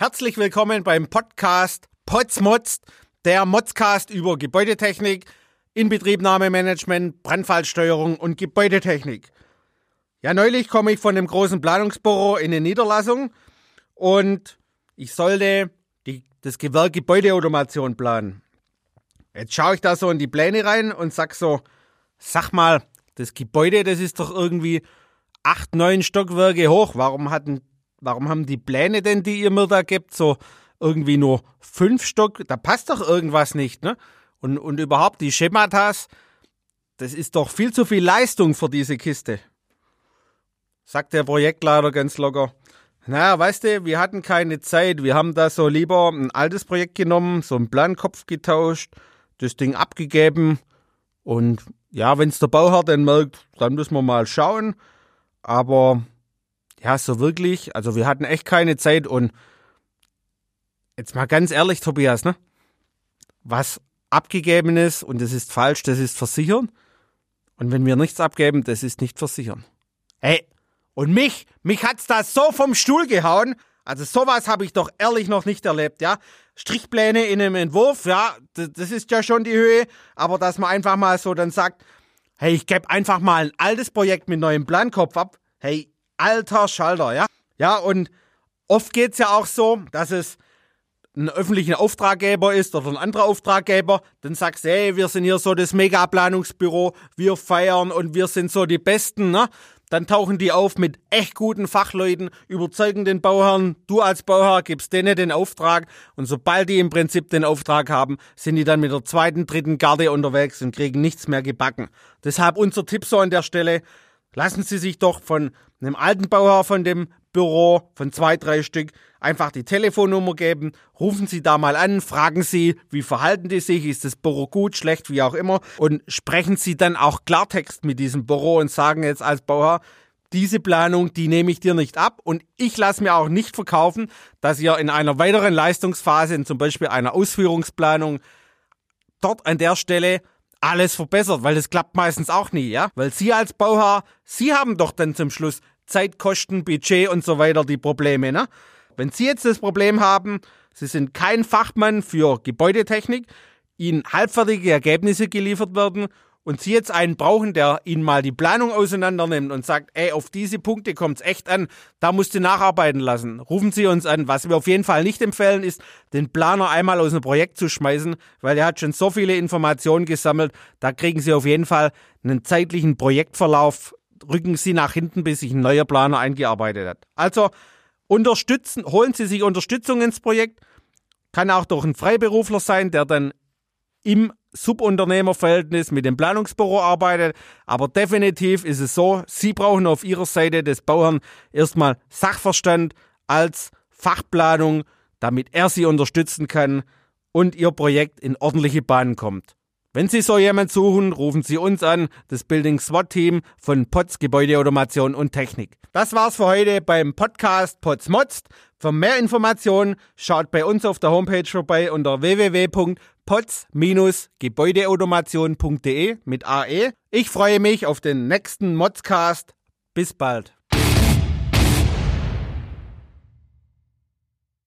Herzlich willkommen beim Podcast Potsmotzt, der Motzcast über Gebäudetechnik, Inbetriebnahmemanagement, Brandfallsteuerung und Gebäudetechnik. Ja, neulich komme ich von dem großen Planungsbüro in eine Niederlassung und ich sollte die, das Gewerk Gebäudeautomation planen. Jetzt schaue ich da so in die Pläne rein und sag so, sag mal, das Gebäude, das ist doch irgendwie acht, neun Stockwerke hoch. Warum hatten, warum haben die Pläne denn, die ihr mir da gebt, so irgendwie nur fünf Stock? Da passt doch irgendwas nicht, ne? Und, und überhaupt die Schematas, das ist doch viel zu viel Leistung für diese Kiste. Sagt der Projektleiter ganz locker. Naja, weißt du, wir hatten keine Zeit. Wir haben da so lieber ein altes Projekt genommen, so einen Plankopf getauscht, das Ding abgegeben und ja, wenn es der Bauherr dann merkt, dann müssen wir mal schauen. Aber ja, so wirklich, also wir hatten echt keine Zeit und jetzt mal ganz ehrlich, Tobias, ne? Was abgegeben ist und das ist falsch, das ist versichern. Und wenn wir nichts abgeben, das ist nicht versichern. Hey, und mich, mich hat's da so vom Stuhl gehauen. Also sowas habe ich doch ehrlich noch nicht erlebt, ja. Strichpläne in einem Entwurf, ja, das ist ja schon die Höhe, aber dass man einfach mal so dann sagt, hey, ich gebe einfach mal ein altes Projekt mit neuem Plankopf ab, hey, alter Schalter, ja. Ja, und oft geht's ja auch so, dass es ein öffentlicher Auftraggeber ist oder ein anderer Auftraggeber, dann sagst du, hey, wir sind hier so das Megaplanungsbüro, wir feiern und wir sind so die Besten, ne? Dann tauchen die auf mit echt guten Fachleuten, überzeugen den Bauherrn, du als Bauherr gibst denen den Auftrag und sobald die im Prinzip den Auftrag haben, sind die dann mit der zweiten, dritten Garde unterwegs und kriegen nichts mehr gebacken. Deshalb unser Tipp so an der Stelle, lassen Sie sich doch von einem alten Bauherr von dem Büro von zwei, drei Stück einfach die Telefonnummer geben, rufen Sie da mal an, fragen Sie, wie verhalten die sich, ist das Büro gut, schlecht, wie auch immer? Und sprechen Sie dann auch Klartext mit diesem Büro und sagen jetzt als Bauherr, diese Planung, die nehme ich dir nicht ab und ich lasse mir auch nicht verkaufen, dass ihr in einer weiteren Leistungsphase, in zum Beispiel einer Ausführungsplanung, dort an der Stelle alles verbessert, weil das klappt meistens auch nie, ja? Weil Sie als Bauherr, Sie haben doch dann zum Schluss Zeit, Kosten, Budget und so weiter die Probleme, ne? Wenn Sie jetzt das Problem haben, Sie sind kein Fachmann für Gebäudetechnik, Ihnen halbfertige Ergebnisse geliefert werden und Sie jetzt einen brauchen, der Ihnen mal die Planung auseinandernimmt und sagt, ey, auf diese Punkte kommt es echt an, da musst du nacharbeiten lassen. Rufen Sie uns an. Was wir auf jeden Fall nicht empfehlen, ist, den Planer einmal aus dem Projekt zu schmeißen, weil er hat schon so viele Informationen gesammelt, da kriegen Sie auf jeden Fall einen zeitlichen Projektverlauf, rücken Sie nach hinten, bis sich ein neuer Planer eingearbeitet hat. Also unterstützen, holen Sie sich Unterstützung ins Projekt. Kann auch durch einen Freiberufler sein, der dann im Subunternehmerverhältnis mit dem Planungsbüro arbeitet. Aber definitiv ist es so, Sie brauchen auf Ihrer Seite des Bauherrn erstmal Sachverstand als Fachplanung, damit er Sie unterstützen kann und Ihr Projekt in ordentliche Bahnen kommt. Wenn Sie so jemand suchen, rufen Sie uns an, das Building SWAT Team von POTS Gebäudeautomation und Technik. Das war's für heute beim Podcast POTS Motzt. Für mehr Informationen schaut bei uns auf der Homepage vorbei unter www.pots-gebäudeautomation.de mit AE. Ich freue mich auf den nächsten Modscast. Bis bald.